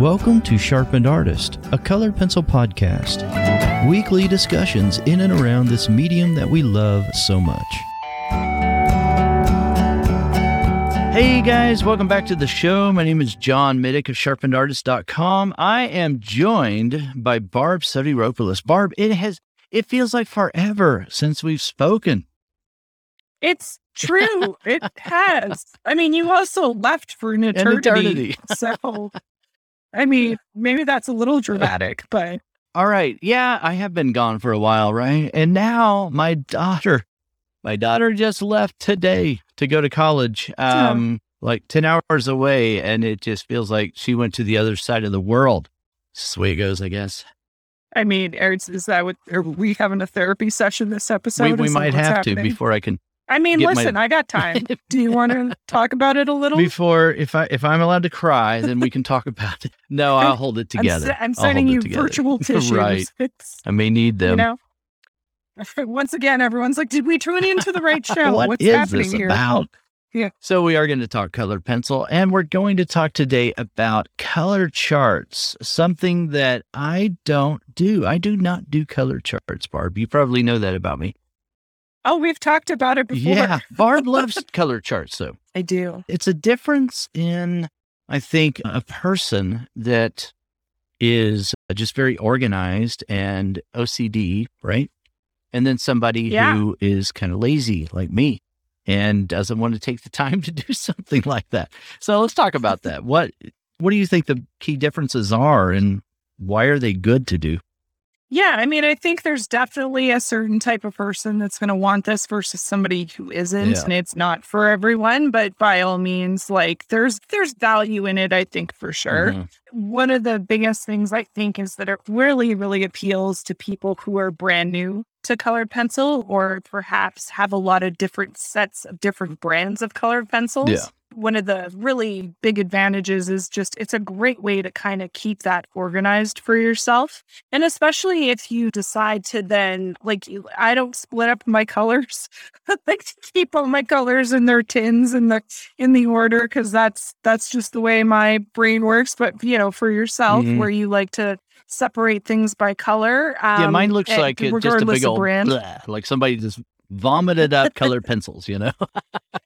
Welcome to Sharpened Artist, a colored pencil podcast. Weekly discussions in and around this medium that we love so much. Hey guys, welcome back to the show. My name is John Middick of sharpenedartist.com. I am joined by Barb Sotiropoulos. Barb, it has it feels like forever since we've spoken. It's true. it has. I mean, you also left for an eternity. An eternity. so, I mean, maybe that's a little dramatic, but. All right. Yeah, I have been gone for a while, right? And now my daughter, my daughter just left today to go to college, um, like 10 hours away. And it just feels like she went to the other side of the world. This way it goes, I guess. I mean, is that what, are we having a therapy session this episode? We, we might have happening? to before I can I mean, get my- listen, I got time. Do you want to talk about it a little? before if I if I'm allowed to cry, then we can talk about it. No, I'll hold it together. I'm I'll sending you virtual tissues. right. It's, I may need them. you know, once again, everyone's like, did we tune into the right show? What What's is happening this here? about? Yeah. So we are going to talk colored pencil, and we're going to talk today about color charts. Something that I don't do. I do not do color charts, Barb. You probably know that about me. Oh, we've talked about it before. Yeah, Barb loves color charts, though. I do. It's a difference in, I think, a person that is uh, just very organized and OCD, right? And then somebody Yeah. who is kind of lazy like me and doesn't want to take the time to do something like that. So let's talk about that. What what do you think the key differences are and why are they good to do? Yeah, I mean, I think there's definitely a certain type of person that's going to want this versus somebody who isn't, Yeah. and it's not for everyone. But by all means, like there's there's value in it. I think for sure. Mhm. One of the biggest things I think is that it really really appeals to people who are brand new to colored pencil, or perhaps have a lot of different sets of different brands of colored pencils. Yeah. One of the really big advantages is just it's a great way to kind of keep that organized for yourself. And especially if you decide to then, like, I don't split up my colors. I like to keep all my colors in their tins in the in the order because that's that's just the way my brain works. But you know, for yourself, Mhm. where you like to separate things by color. Um, yeah, mine looks like it, just a big old brand. bleh, like somebody just vomited up colored pencils, you know?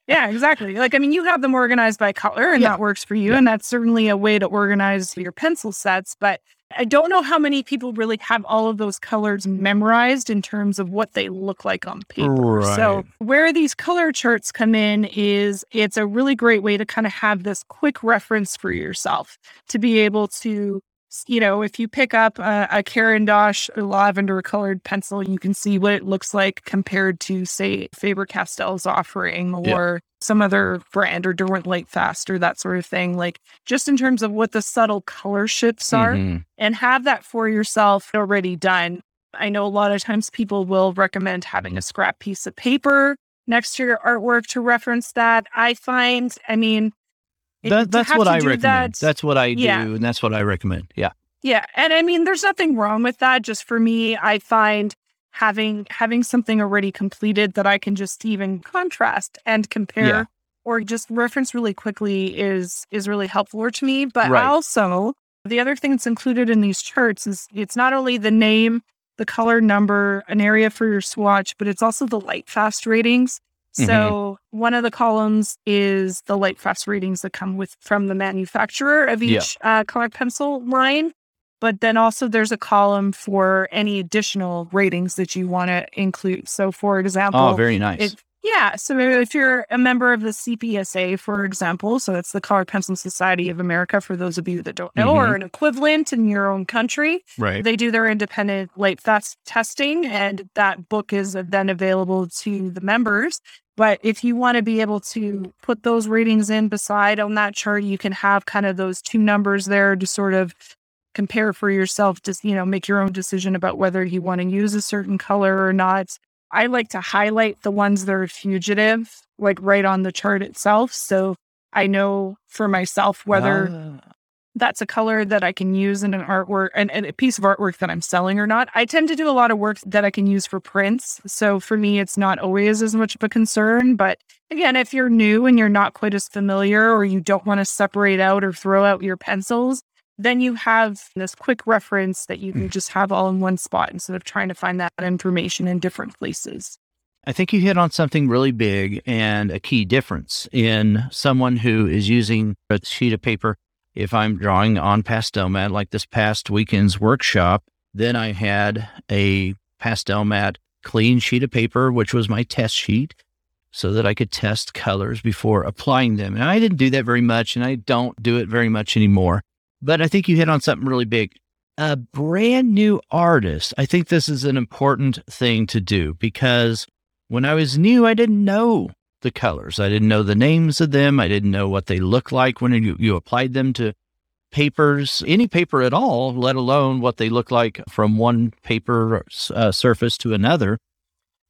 Yeah, exactly. Like, I mean, you have them organized by color and Yeah. that works for you. Yeah. And that's certainly a way to organize your pencil sets. But I don't know how many people really have all of those colors memorized in terms of what they look like on paper. So, where these color charts come in is it's a really great way to kind of have this quick reference for yourself to be able to. You know, if you pick up a, a Caran d'Ache lavender colored pencil, you can see what it looks like compared to, say, Faber Castell's offering Yeah. or some other brand or Derwent Lightfast or that sort of thing. Like, just in terms of what the subtle color shifts are Mhm. and have that for yourself already done. I know a lot of times people will recommend having a scrap piece of paper next to your artwork to reference that. I find, I mean, That, that's what I recommend. that- That's what I do, Yeah. and that's what I recommend. Yeah. yeah, and I mean, there's nothing wrong with that. Just for me, I find having having something already completed that I can just even contrast and compare Yeah. or just reference really quickly is is really helpful to me. But Right. also, the other thing that's included in these charts is it's not only the name, the color number, an area for your swatch, but it's also the light fast ratings. Mhm. So one of the columns is the light fast ratings that come with from the manufacturer of Yeah. each uh, colored pencil line. But then also there's a column for any additional ratings that you want to include. So for example, Oh, very nice. it, yeah. So if you're a member of the CPSA, for example, so it's the Colored Pencil Society of America, for those of you that don't know, or mm-hmm. an equivalent in your own country, right. they do their independent light fast testing, and that book is then available to the members. But if you want to be able to put those ratings in beside on that chart, you can have kind of those two numbers there to sort of compare for yourself to you know make your own decision about whether you want to use a certain color or not i like to highlight the ones that are fugitive like right on the chart itself. So i know for myself whether Ah, that's a color that i can use in an artwork and, and a piece of artwork that i'm selling or not. I tend to do a lot of work that i can use for prints. So for me it's not always as much of a concern. But again if you're new and you're not quite as familiar or you don't want to separate out or throw out your pencils then you have this quick reference that you can mm. just have all in one spot instead of trying to find that information in different places. I think you hit on something really big and a key difference in someone who is using a sheet of paper. If I'm drawing on Pastelmat, like this past weekend's workshop, then I had a Pastelmat clean sheet of paper, which was my test sheet, so that I could test colors before applying them. And I didn't do that very much, and I don't do it very much anymore. But I think you hit on something really big. A brand new artist, I think this is an important thing to do because when I was new, I didn't know the colors. I didn't know the names of them. I didn't know what they look like when you, you applied them to papers, any paper at all, let alone what they look like from one paper uh, surface to another.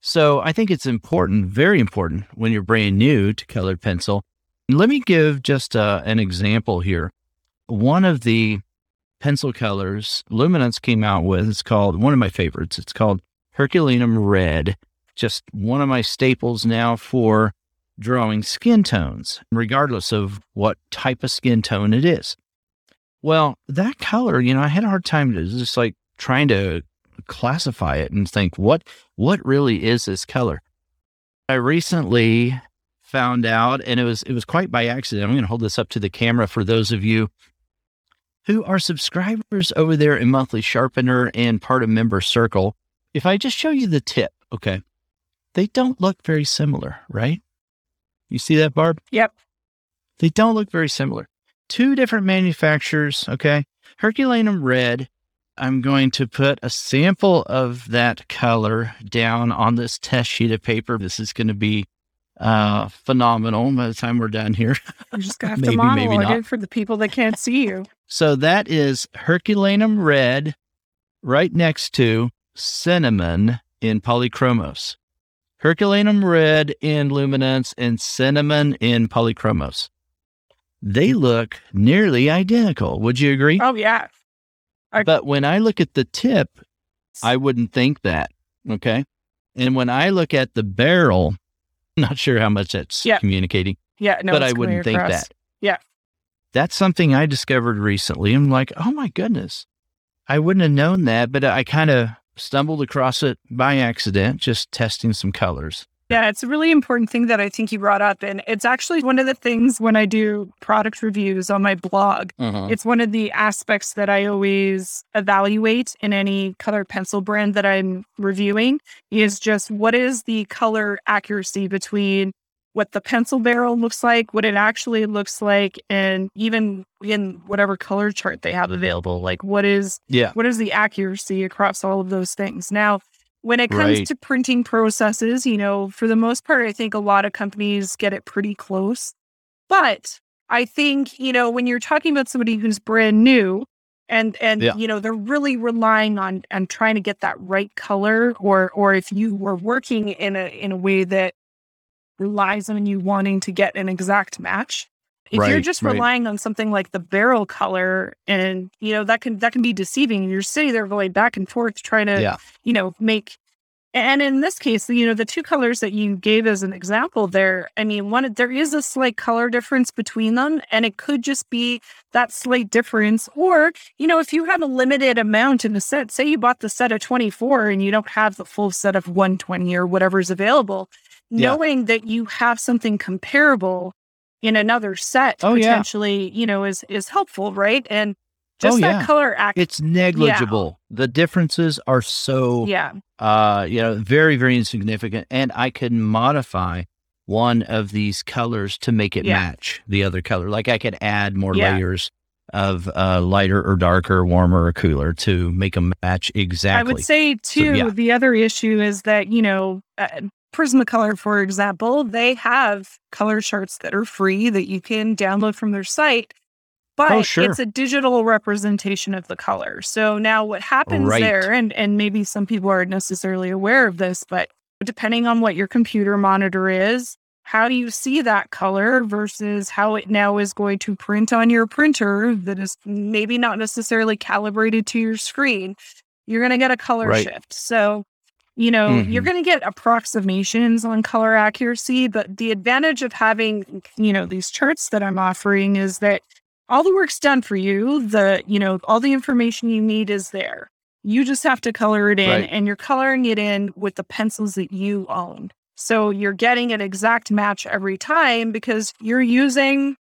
So I think it's important, very important, when you're brand new to colored pencil. Let me give just uh, an example here. One of the pencil colors Luminance came out with, it's called one of my favorites. It's called Herculaneum Red. Just one of my staples now for drawing skin tones, regardless of what type of skin tone it is. Well, that color, you know, I had a hard time just like trying to classify it and think what what really is this color. I recently found out, and it was it was quite by accident. I'm going to hold this up to the camera for those of you who are subscribers over there in Monthly Sharpener and part of Member Circle. If I just show you the tip, okay, they don't look very similar, right? You see that, Barb? Yep. They don't look very similar two different manufacturers. Okay. Herculaneum red. I'm going to put a sample of that color down on this test sheet of paper. This is going to be uh, phenomenal by the time we're done here. You're just going to have maybe, to monologue it for the people that can't see you. So that is Herculaneum red right next to cinnamon in polychromos. Herculaneum red in luminance and cinnamon in polychromos they look nearly identical. Would you agree? Oh, yeah. I, but when I look at the tip, I wouldn't think that. Okay. And when I look at the barrel, not sure how much that's yeah. communicating. Yeah. No, but I wouldn't think across. that. Yeah. That's something I discovered recently. I'm like, oh my goodness. I wouldn't have known that, but I kind of stumbled across it by accident, just testing some colors. Yeah, it's a really important thing that I think you brought up. And it's actually one of the things when I do product reviews on my blog. Uh-huh. It's one of the aspects that I always evaluate in any color pencil brand that I'm reviewing is just what is the color accuracy between what the pencil barrel looks like, what it actually looks like, and even in whatever color chart they have mm-hmm. available. Like what is yeah. what is the accuracy across all of those things? Now, when it comes right. to printing processes, you know, for the most part, I think a lot of companies get it pretty close. But I think, you know, when you're talking about somebody who's brand new and and yeah. you know, they're really relying on on trying to get that right color or or if you were working in a in a way that relies on you wanting to get an exact match, if right, you're just relying right. on something like the barrel color and you know that can that can be deceiving you're sitting there going back and forth trying to yeah. you know make and in this case you know the two colors that you gave as an example there i mean one there is a slight color difference between them and it could just be that slight difference or you know if you have a limited amount in a set say you bought the set of 24 and you don't have the full set of 120 or whatever's available yeah. knowing that you have something comparable in another set oh, potentially, yeah. you know, is is helpful, right? And just oh, that yeah. color act it's negligible. Yeah. The differences are so yeah, uh, you know, very, very insignificant. And I can modify one of these colors to make it match the other color. Like I could add more layers of uh, lighter or darker, warmer or cooler to make them match exactly. I would say too. So, yeah. The other issue is that you know uh, Prismacolor, for example, they have color charts that are free that you can download from their site, oh, but oh, sure. it's a digital representation of the color. So now what happens right. there, and, and maybe some people aren't necessarily aware of this, but depending on what your computer monitor is, how do you see that color versus how it now is going to print on your printer that is maybe not necessarily calibrated to your screen? You're going to get a color right. shift. So you know, mm-hmm. you're going to get approximations on color accuracy, but the advantage of having, you know, these charts that I'm offering is that all the work's done for you. The, you know, all the information you need is there. You just have to color it in Right. and you're coloring it in with the pencils that you own. So you're getting an exact match every time because you're using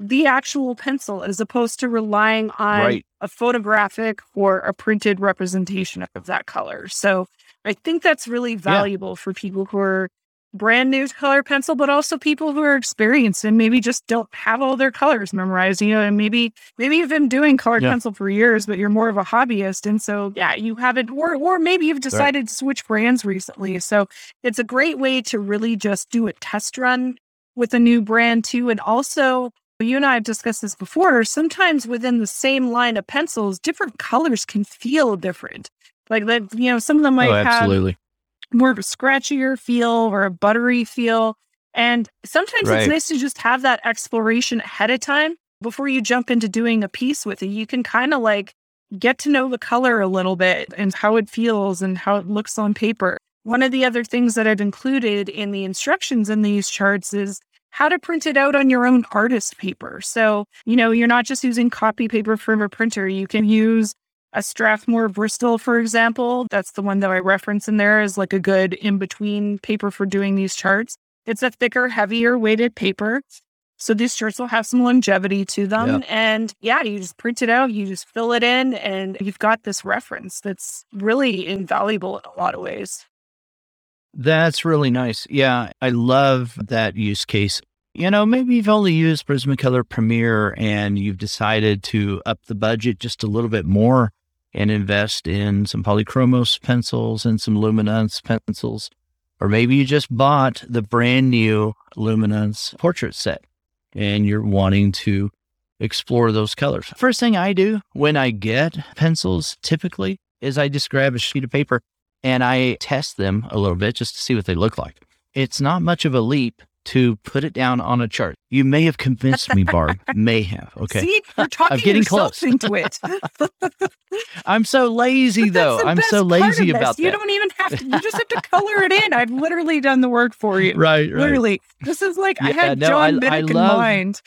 the actual pencil as opposed to relying on Right. a photographic or a printed representation of that color. So I think that's really valuable for people who are brand new to color pencil, but also people who are experienced and maybe just don't have all their colors memorized. You know, and maybe maybe you've been doing colored Yeah. pencil for years, but you're more of a hobbyist, and so yeah, you haven't, or or maybe you've decided to switch brands recently. So it's a great way to really just do a test run with a new brand too, and also. You and I have discussed this before. Sometimes within the same line of pencils, different colors can feel different. Like that, you know, some of them oh, might oh, have more of a scratchier feel or a buttery feel. And sometimes Right. it's nice to just have that exploration ahead of time before you jump into doing a piece with it. You can kind of like get to know the color a little bit and how it feels and how it looks on paper. One of the other things that I've included in the instructions in these charts is how to print it out on your own artist paper. So, you know, you're not just using copy paper from a printer. You can use a Strathmore Bristol, for example. That's the one that I reference in there as like a good in between paper for doing these charts. It's a thicker, heavier weighted paper. So these charts will have some longevity to them. Yeah. And yeah, you just print it out, you just fill it in, and you've got this reference that's really invaluable in a lot of ways. That's really nice. Yeah, I love that use case. You know, maybe you've only used Prismacolor Premier and you've decided to up the budget just a little bit more and invest in some Polychromos pencils and some Luminance pencils. Or maybe you just bought the brand new Luminance portrait set and you're wanting to explore those colors. First thing I do when I get pencils typically is I just grab a sheet of paper and I test them a little bit just to see what they look like. It's not much of a leap to put it down on a chart. You may have convinced me, Barb. may have. Okay. See, you're talking getting close. into it. I'm so lazy though. I'm so lazy about this. about You don't even have to. You just have to color it in. I've literally done the work for you. Right, right. Literally, this is like I had no, John I- I in love- mind.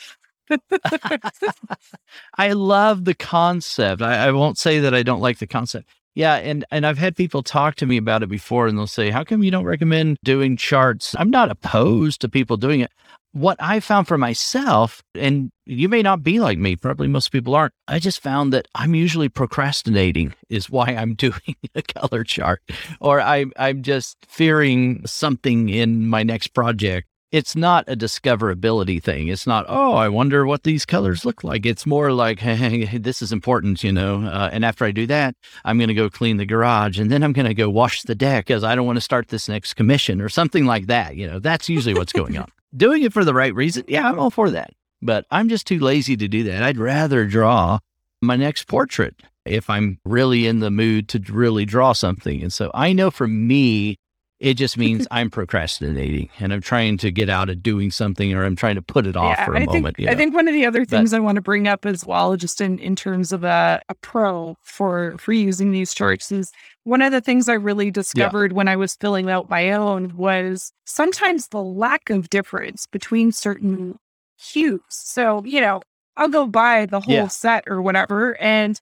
I love the concept. I, I won't say that I don't like the concept. Yeah, and and I've had people talk to me about it before, and they'll say, "How come you don't recommend doing charts?" I'm not opposed to people doing it. What I found for myself, and you may not be like me, probably most people aren't. I just found that I'm usually procrastinating, is why I'm doing a color chart, or I I'm just fearing something in my next project it's not a discoverability thing. It's not, oh, I wonder what these colors look like. It's more like, hey, this is important, you know. Uh, and after I do that, I'm going to go clean the garage and then I'm going to go wash the deck because I don't want to start this next commission or something like that. You know, that's usually what's going on. Doing it for the right reason, yeah, I'm all for that. But I'm just too lazy to do that. I'd rather draw my next portrait if I'm really in the mood to really draw something. And so I know for me, it just means I'm procrastinating and I'm trying to get out of doing something or I'm trying to put it off yeah, for a I moment. think you I think one of the other things I want to bring up as well, just in in terms of a, a pro for for using these charts, is one of the things I really discovered when I was filling out my own was sometimes the lack of difference between certain hues. So you know, I'll go buy the whole Yeah. set or whatever, and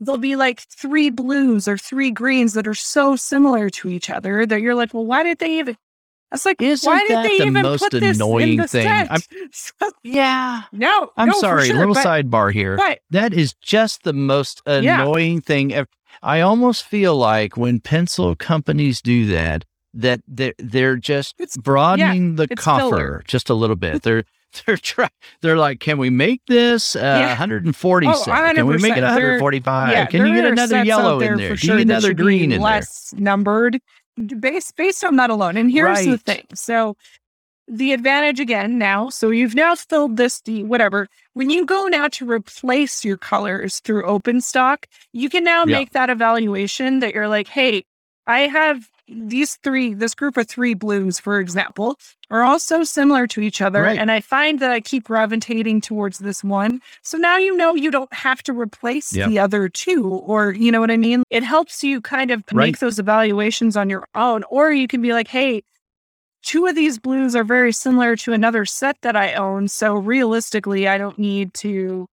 there'll be like three blues or three greens that are so similar to each other that you're like, well, why did they even? It's like, Isn't why did they the even most put this in annoying the thing? set? I'm- yeah. no, I'm no, sorry, sure, little but, sidebar here. But That is just the most annoying thing. ev- I almost feel like when pencil companies do that, that they're, they're just It's- broadening the coffer filler. just a little bit. They're they're trying. They're like, can we make this uh, Yeah. 140 Oh? Can we make 100%. it 145? yeah, can you get another yellow there in there? sure another green in there? less numbered based based on that alone. And here's the thing. So the advantage again now, so you've now filled this the whatever. When you go now to replace your colors through OpenStock, you can now Yeah. make that evaluation that you're like, hey, I have these three, this group of three blues, for example, are all so similar to each other. Right. And I find that I keep gravitating towards this one. So now you know you don't have to replace Yep. the other two, or you know what I mean? It helps you kind of Right. make those evaluations on your own. Or you can be like, hey, two of these blues are very similar to another set that I own. So realistically, I don't need to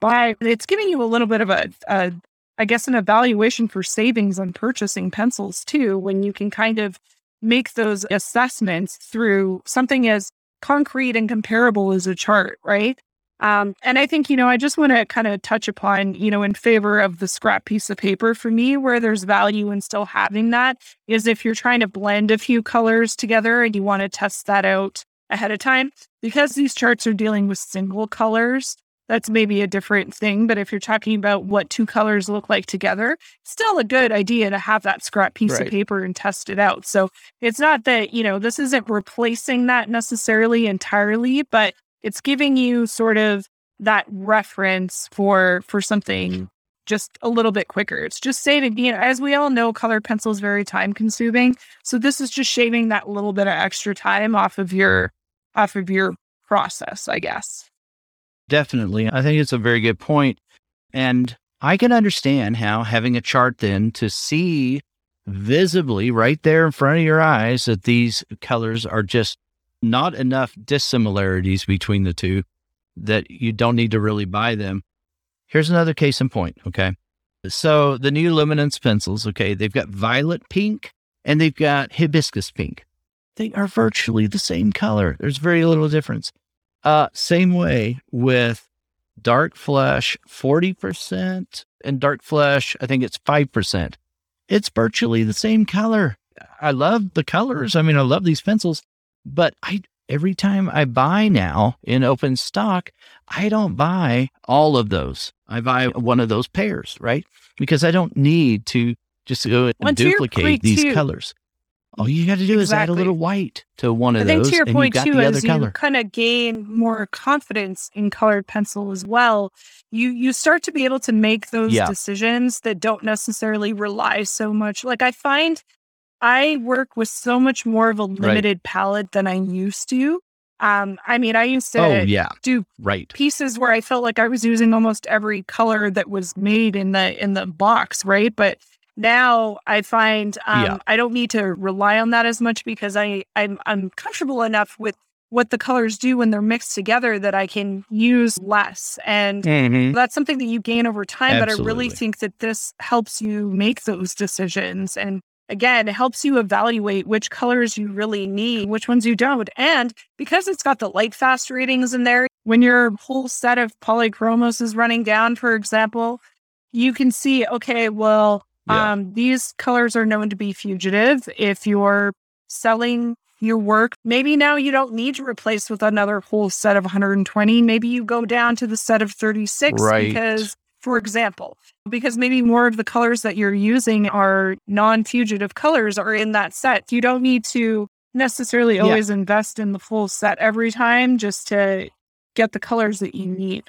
buy. it's giving you a little bit of a, a I guess, an evaluation for savings on purchasing pencils too, when you can kind of make those assessments through something as concrete and comparable as a chart, right? Um, and I think, you know, I just want to kind of touch upon, you know, in favor of the scrap piece of paper for me, where there's value in still having that is if you're trying to blend a few colors together and you want to test that out ahead of time, because these charts are dealing with single colors, that's maybe a different thing. But if you're talking about what two colors look like together, still a good idea to have that scrap piece right. of paper and test it out. So it's not that, you know, this isn't replacing that necessarily entirely, but it's giving you sort of that reference for for something mm-hmm. just a little bit quicker. It's just saving, you know, as we all know, colored pencil is very time consuming. So this is just shaving that little bit of extra time off of your off of your process, I guess. Definitely. I think it's a very good point. And I can understand how having a chart then to see visibly right there in front of your eyes that these colors are just not enough dissimilarities between the two that you don't need to really buy them. Here's another case in point. Okay. So the new luminance pencils, okay, they've got violet pink and they've got hibiscus pink. They are virtually the same color. There's very little difference. Uh, same way with dark flesh, 40%, and dark flesh, I think it's 5%. It's virtually the same color. I love the colors. I mean, I love these pencils, but I every time I buy now in open stock, I don't buy all of those. I buy one of those pairs, right? Because I don't need to just go and duplicate these too, colors. All you got to do exactly. is add a little white to one of I think those. To your point too, as you kind of gain more confidence in colored pencil as well, you you start to be able to make those yeah. decisions that don't necessarily rely so much. Like I find I work with so much more of a limited right. palette than I used to. Um, I mean, I used to oh, yeah. do right. pieces where I felt like I was using almost every color that was made in the in the box, right? But now I find um, yeah. I don't need to rely on that as much because I I'm I'm comfortable enough with what the colors do when they're mixed together that I can use less. And mm-hmm. that's something that you gain over time. Absolutely. But I really think that this helps you make those decisions. And again, it helps you evaluate which colors you really need, which ones you don't. And because it's got the light fast ratings in there, when your whole set of polychromos is running down, for example, you can see, okay, well, yeah. Um, these colors are known to be fugitive. If you're selling your work, maybe now you don't need to replace with another whole set of 120. Maybe you go down to the set of 36 right. because, for example, because maybe more of the colors that you're using are non fugitive colors are in that set. You don't need to necessarily yeah. always invest in the full set every time just to get the colors that you need.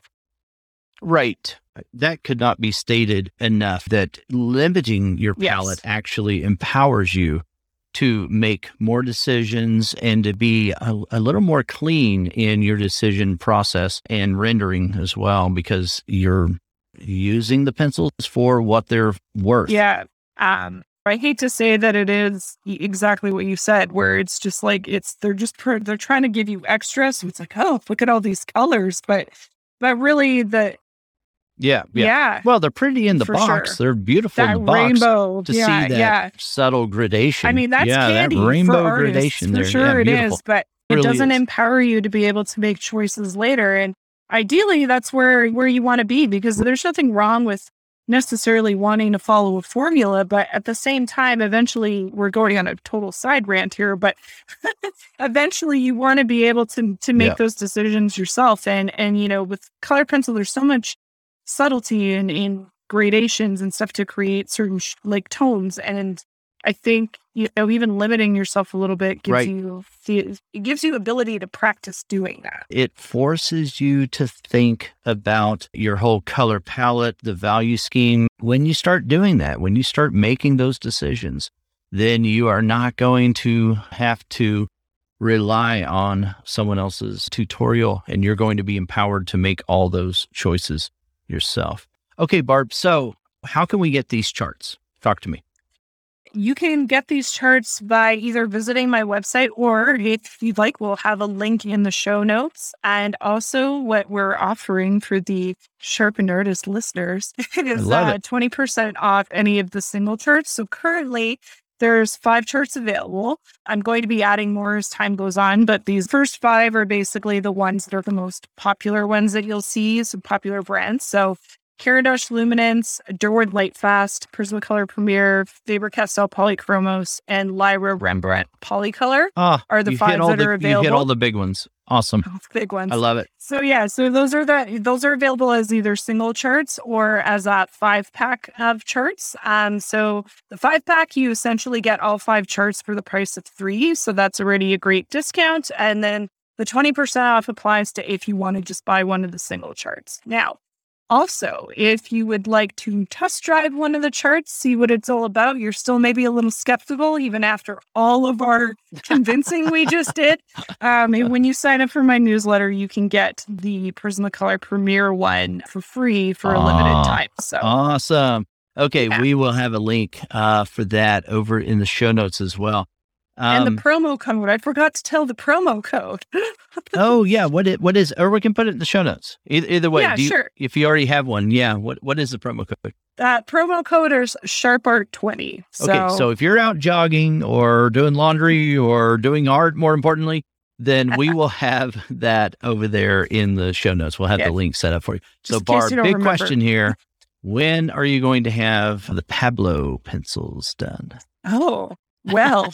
Right. That could not be stated enough that limiting your palette yes. actually empowers you to make more decisions and to be a, a, little more clean in your decision process and rendering as well because you're using the pencils for what they're worth. Yeah. Um, I hate to say that it is exactly what you said, where it's just like it's they're just they're trying to give you extra, so it's like oh look at all these colors, but but really the yeah, yeah, yeah. Well, they're pretty in the box. Sure. They're beautiful that in the box. Rainbow, to yeah, see that yeah. subtle gradation. I mean, that's yeah, candy that rainbow for gradation. For there. sure, yeah, it is, but it, really doesn't is. empower you to be able to make choices later. And ideally, that's where where you want to be because there's nothing wrong with necessarily wanting to follow a formula, but at the same time, eventually we're going on a total side rant here, but eventually you want to be able to to make those decisions yourself. And and you know, with color pencil, there's so much subtlety and in gradations and stuff to create certain sh- like tones. And I think you know even limiting yourself a little bit gives right. you the it gives you ability to practice doing that. It forces you to think about your whole color palette, the value scheme. When you start doing that, when you start making those decisions, then you are not going to have to rely on someone else's tutorial and you're going to be empowered to make all those choices yourself. Okay, Barb. So, how can we get these charts? Talk to me. you can get these charts by either visiting my website or if you'd like, we'll have a link in the show notes. And also, what we're offering for the Sharpened Artist listeners is uh, 20% off any of the single charts. So currently, there's five charts available. I'm going to be adding more as time goes on, but these first five are basically the ones that are the most popular ones that you'll see, some popular brands. So Caran d'Ache Luminance, Derwent Lightfast, Prismacolor Premier, Faber-Castell Polychromos, and Lyra Rembrandt Polycolor oh, are the five that the, are available. You hit all the big ones. Awesome. big ones. I love it. So yeah, so those are the those are available as either single charts or as a five pack of charts. Um, so the five pack you essentially get all five charts for the price of three. So that's already a great discount. And then the 20% off applies to if you want to just buy one of the single charts. Now, also, if you would like to test drive one of the charts, see what it's all about, you're still maybe a little skeptical, even after all of our convincing we just did. Um, when you sign up for my newsletter, you can get the Prismacolor Premier one for free for a limited time. So awesome. Okay, yeah. we will have a link uh, for that over in the show notes as well. Um, and the um, promo code. I forgot to tell the promo code. oh yeah, what it what is? Or we can put it in the show notes. Either, either way, yeah, you, sure. If you already have one, yeah. What what is the promo code? That promo code is sharpart20. So. Okay, so if you're out jogging or doing laundry or doing art, more importantly, then we will have that over there in the show notes. We'll have the link set up for you. Just so, Barb, big remember. question here: When are you going to have the Pablo pencils done? Oh, well,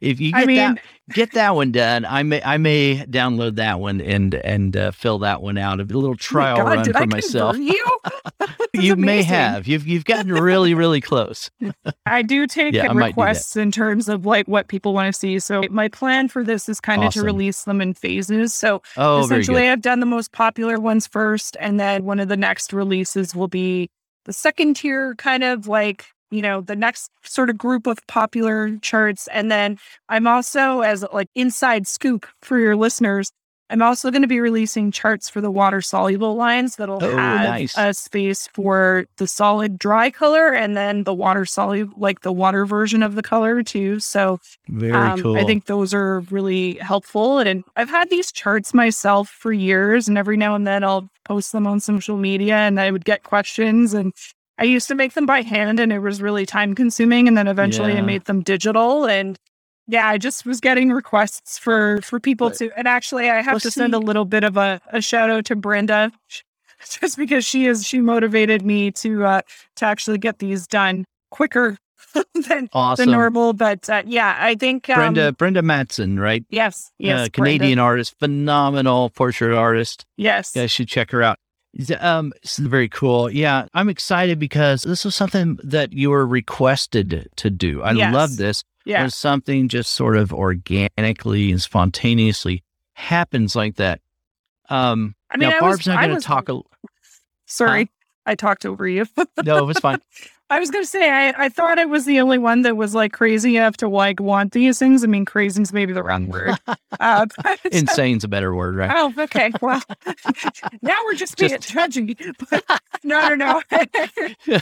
if you get I mean, that get that one done, I may I may download that one and and uh, fill that one out. A little trial God, run for I myself. You, you may have. You've you've gotten really really close. I do take yeah, requests in terms of like what people want to see. So my plan for this is kind of awesome. to release them in phases. So oh, essentially, I've done the most popular ones first, and then one of the next releases will be the second tier, kind of like you know, the next sort of group of popular charts. And then I'm also, as like inside scoop for your listeners, I'm also going to be releasing charts for the water soluble lines that'll oh, have nice. a space for the solid dry color and then the water soluble, like the water version of the color too. So very um, cool. I think those are really helpful. And I've had these charts myself for years, and every now and then I'll post them on social media and I would get questions and I used to make them by hand and it was really time consuming. And then eventually yeah. I made them digital. And yeah, I just was getting requests for for people but, to and actually I have well, to send a little bit of a, a shout out to Brenda just because she is she motivated me to uh to actually get these done quicker than, awesome. than normal. But uh, yeah, I think um, Brenda Brenda Matson, right? Yes, yes, uh, Canadian Brenda. artist, phenomenal portrait artist. Yes, you guys should check her out. Um, it's very cool. Yeah, I'm excited because this was something that you were requested to do. I yes. love this. Yeah. When something just sort of organically and spontaneously happens like that. Um, I mean, now I Barb's was, not going to talk. A, sorry, huh? I talked over you. no, it was fine. I was going to say, I, I thought I was the only one that was like crazy enough to like want these things. I mean, crazy is maybe the wrong word. Uh, Insane's a better word, right? Oh, okay. Well, now we're just being just... judgy. no, no, no.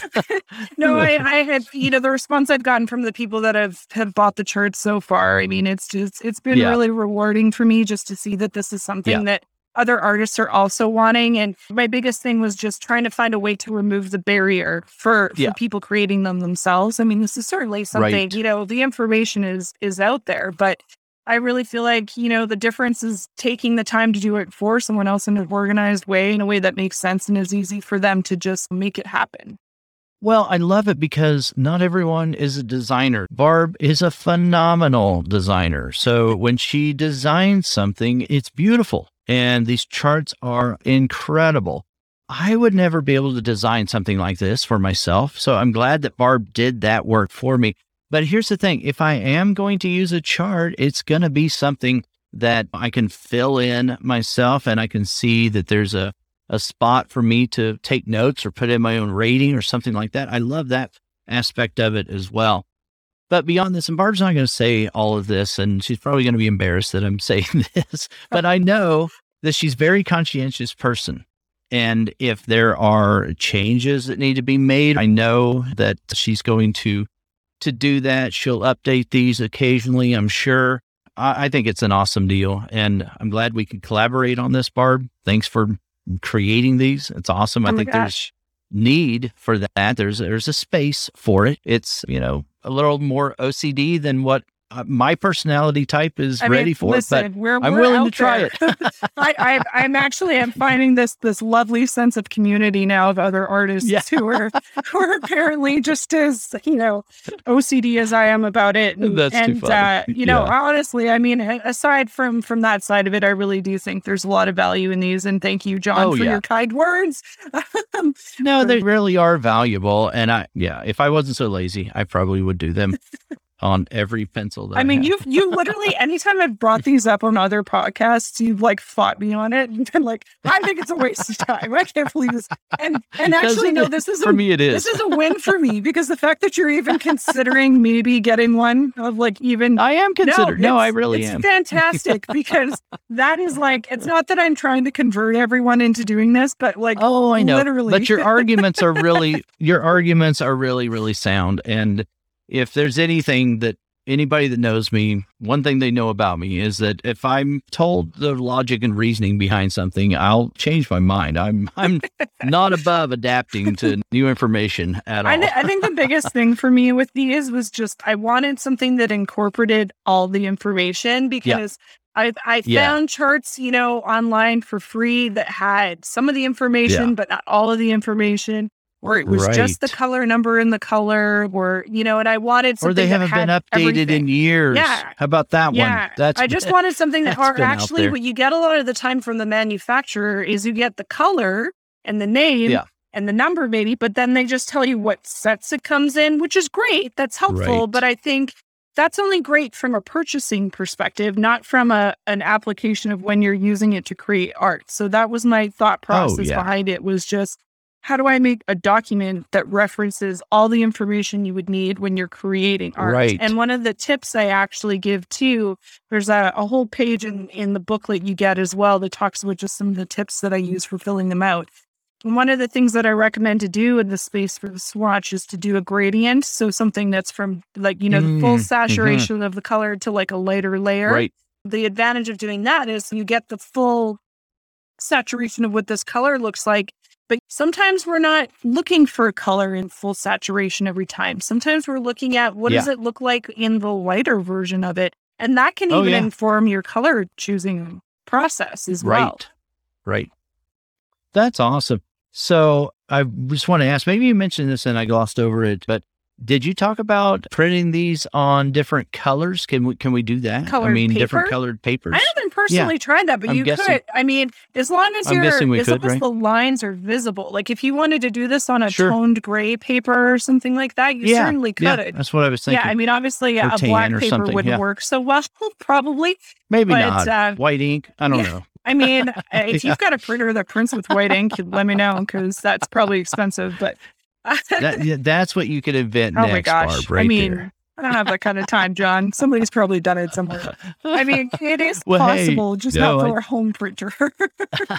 no, I, I had, you know, the response I've gotten from the people that have, have bought the church so far. I mean, it's just, it's been yeah. really rewarding for me just to see that this is something yeah. that other artists are also wanting. And my biggest thing was just trying to find a way to remove the barrier for, for yeah. people creating them themselves. I mean, this is certainly something, right. you know, the information is is out there, but I really feel like, you know, the difference is taking the time to do it for someone else in an organized way, in a way that makes sense and is easy for them to just make it happen. Well, I love it because not everyone is a designer. Barb is a phenomenal designer. So when she designs something, it's beautiful. And these charts are incredible. I would never be able to design something like this for myself. So I'm glad that Barb did that work for me. But here's the thing if I am going to use a chart, it's going to be something that I can fill in myself and I can see that there's a, a spot for me to take notes or put in my own rating or something like that. I love that aspect of it as well. But beyond this, and Barb's not going to say all of this, and she's probably going to be embarrassed that I'm saying this, but I know that she's a very conscientious person. And if there are changes that need to be made, I know that she's going to to do that. She'll update these occasionally, I'm sure. I, I think it's an awesome deal. And I'm glad we can collaborate on this, Barb. Thanks for creating these. It's awesome. Oh I think gosh. there's need for that. There's there's a space for it. It's, you know, a little more OCD than what uh, my personality type is I mean, ready for. listen, we're, I'm we're willing to try there. I, I, I'm actually I'm finding this this lovely sense of community now of other artists Yeah. who are who are apparently just as you know OCD as I am about it. And, That's too and uh, you know, Yeah. honestly, I mean, aside from from that side of it, I really do think there's a lot of value in these. And thank you, John, Oh, for yeah. your kind words. no, they really are valuable. And I, yeah, if I wasn't so lazy, I probably would do them on every pencil. That I mean, you've you literally anytime I've brought these up on other podcasts, you've like fought me on it and been like, I think it's a waste of time. I can't believe this. And and actually, no, this is for a, me, it is. this is a win for me because the fact that you're even considering maybe getting one of like even I am considered. No, I really it's am. fantastic because that is like it's not that I'm trying to convert everyone into doing this, but like Oh, I know. literally. But your arguments are really your arguments are really really sound. And if there's anything that anybody that knows me, one thing they know about me is that if I'm told the logic and reasoning behind something, I'll change my mind. I'm I'm not above adapting to new information at all. I, thi- I think the biggest thing for me with these was just I wanted something that incorporated all the information because I I Yeah. found charts, you know, online for free that had some of the information, but not all of the information. Or it was just the color number in the color, or you know, and I wanted something or they that haven't been updated everything. in years. Yeah. How about that Yeah, one? That's I just wanted something that, that's or been out actually, what you get a lot of the time from the manufacturer is you get the color and the name Yeah. and the number, maybe, but then they just tell you what sets it comes in, which is great. That's helpful. Right. But I think that's only great from a purchasing perspective, not from a an application of when you're using it to create art. So that was my thought oh, process Oh, yeah. behind it was just how do I make a document that references all the information you would need when you're creating art? Right. And one of the tips I actually give too, there's a, a whole page in, in the booklet you get as well that talks about just some of the tips that I use for filling them out. And one of the things that I recommend to do in the space for the swatch is to do a gradient. So something that's from like, you know, the full Mm, mhm. saturation of the color to like a lighter layer. right. The advantage of doing that is you get the full saturation of what this color looks like. But sometimes we're not looking for a color in full saturation every time. Sometimes we're looking at what does it look like in the lighter version of it. And that can Oh, even yeah. inform your color choosing process as Right. well. Right. That's awesome. So I just want to ask, maybe you mentioned this and I glossed over it, but did you talk about printing these on different colors? Can we can we do that? I Colored mean, different colored papers. I haven't personally tried that, but I'm you guessing- could. I mean, as long as you're, as could, long as right? the lines are visible. Like if you wanted to do this on a Sure. toned gray paper or something like that, you Yeah, certainly could. Yeah, that's what I was thinking. Yeah, I mean, obviously, Or a black paper wouldn't yeah. work so well, probably. maybe but, not. uh, White ink. I don't yeah. know. I mean, if Yeah. you've got a printer that prints with white ink, let me know because that's probably expensive. But That, that's what you could invent oh next, my gosh, Barb, right I mean, there. I don't have that kind of time, John. Somebody's probably done it somewhere. I mean, it is Well, hey, possible, just no, not I- for a home printer.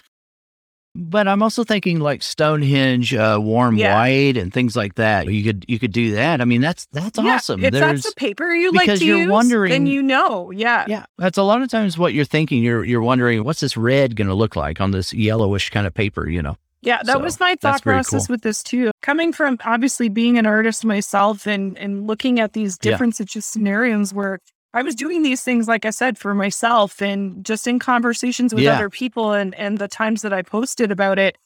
But I'm also thinking like Stonehenge, uh, warm Yeah. white, and things like that. You could you could do that. I mean, that's that's Yeah, awesome. If There's that's the paper you like to you're use, then wondering- you know. Yeah. Yeah, that's a lot of times what you're thinking. You're you're wondering what's this red going to look like on this yellowish kind of paper, you know? Yeah, that So, was my thought process cool. with this too. Coming from obviously being an artist myself and and looking at these Yeah. different situ- scenarios where I was doing these things, like I said, for myself and just in conversations with Yeah. other people and and the times that I posted about it,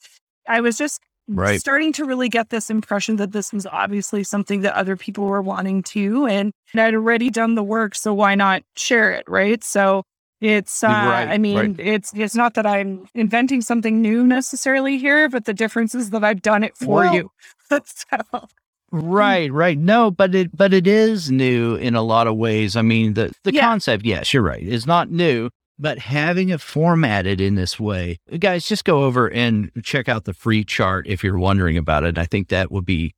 I was just Right. starting to really get this impression that this was obviously something that other people were wanting to, and, and I'd already done the work, so why not share it, right? So it's, uh, Right, I mean, right. it's it's not that I'm inventing something new necessarily here, but the difference is that I've done it for Well- you. so, Right, right. No, but it but it is new in a lot of ways. I mean, the the Yeah. concept, yes, you're right, is not new, but having it formatted in this way, guys, just go over and check out the free chart if you're wondering about it. I think that would be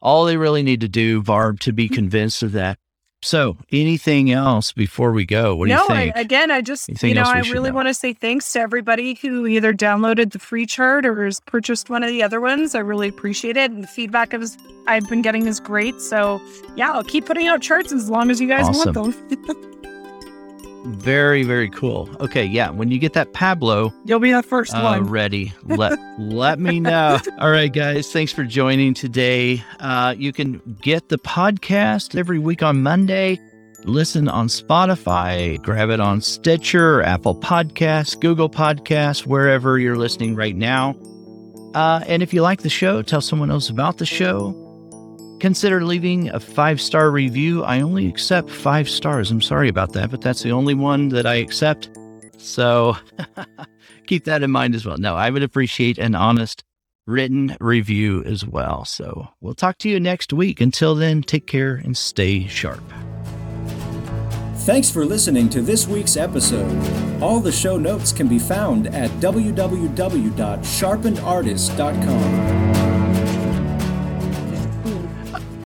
all they really need to do, Barb, to be convinced of that. So, anything else before we go? What do no, you think? I, again, I just, Anything you know, I really know? want to say thanks to everybody who either downloaded the free chart or has purchased one of the other ones. I really appreciate it. And the feedback is, I've been getting is great. So, yeah, I'll keep putting out charts as long as you guys Awesome. want them. very, very cool. Okay, yeah. When you get that Pablo You'll be the first uh, one. ready, let let me know. All right, guys. Thanks for joining today. Uh, you can get the podcast every week on Monday. Listen on Spotify, grab it on Stitcher, Apple Podcasts, Google Podcasts, wherever you're listening right now. Uh, and if you like the show, tell someone else about the show. Consider leaving a five star review. I only accept five stars. I'm sorry about that, but that's the only one that I accept. So keep that in mind as well. No, I would appreciate an honest written review as well. So we'll talk to you next week. Until then, take care and stay sharp. Thanks for listening to this week's episode. All the show notes can be found at www.sharpenedartist.com.